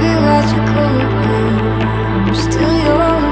be what you. I'm still yours.